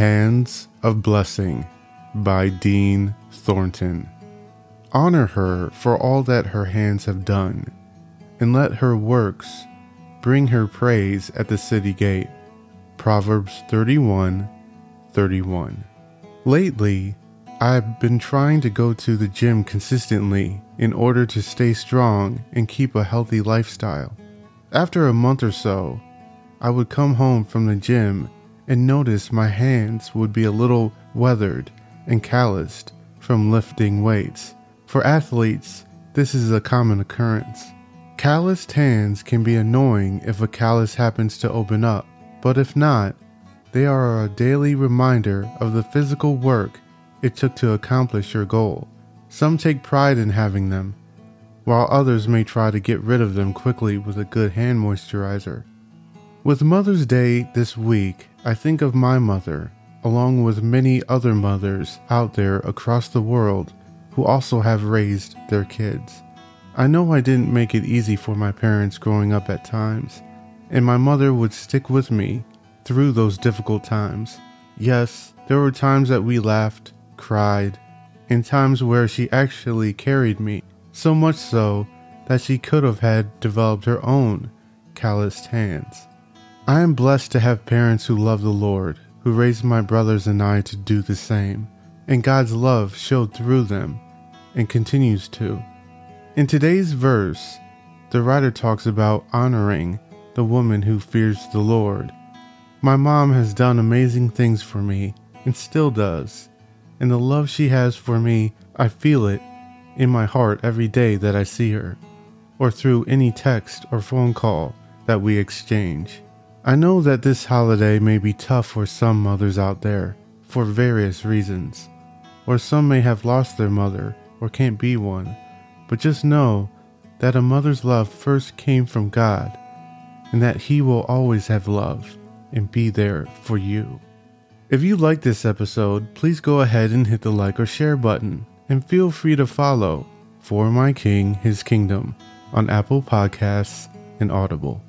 Hands of Blessing by Dean Thornton. Honor her for all that her hands have done, and let her works bring her praise at the city gate. Proverbs 31 31. Lately, I've been trying to go to the gym consistently in order to stay strong and keep a healthy lifestyle. After a month or so, I would come home from the gym and notice my hands would be a little weathered and calloused from lifting weights. For athletes, this is a common occurrence. Calloused hands can be annoying if a callus happens to open up, but if not, they are a daily reminder of the physical work it took to accomplish your goal. Some take pride in having them, while others may try to get rid of them quickly with a good hand moisturizer. With Mother's Day this week, I think of my mother, along with many other mothers out there across the world who also have raised their kids. I know I didn't make it easy for my parents growing up at times, and my mother would stick with me through those difficult times. Yes, there were times that we laughed, cried, and times where she actually carried me, so much so that she could have had developed her own calloused hands. I am blessed to have parents who love the Lord, who raised my brothers and I to do the same, and God's love showed through them and continues to. In today's verse, the writer talks about honoring the woman who fears the Lord. My mom has done amazing things for me and still does, and the love she has for me, I feel it in my heart every day that I see her, or through any text or phone call that we exchange. I know that this holiday may be tough for some mothers out there for various reasons, or some may have lost their mother or can't be one, but just know that a mother's love first came from God and that He will always have love and be there for you. If you like this episode, please go ahead and hit the like or share button and feel free to follow For My King, His Kingdom on Apple Podcasts and Audible.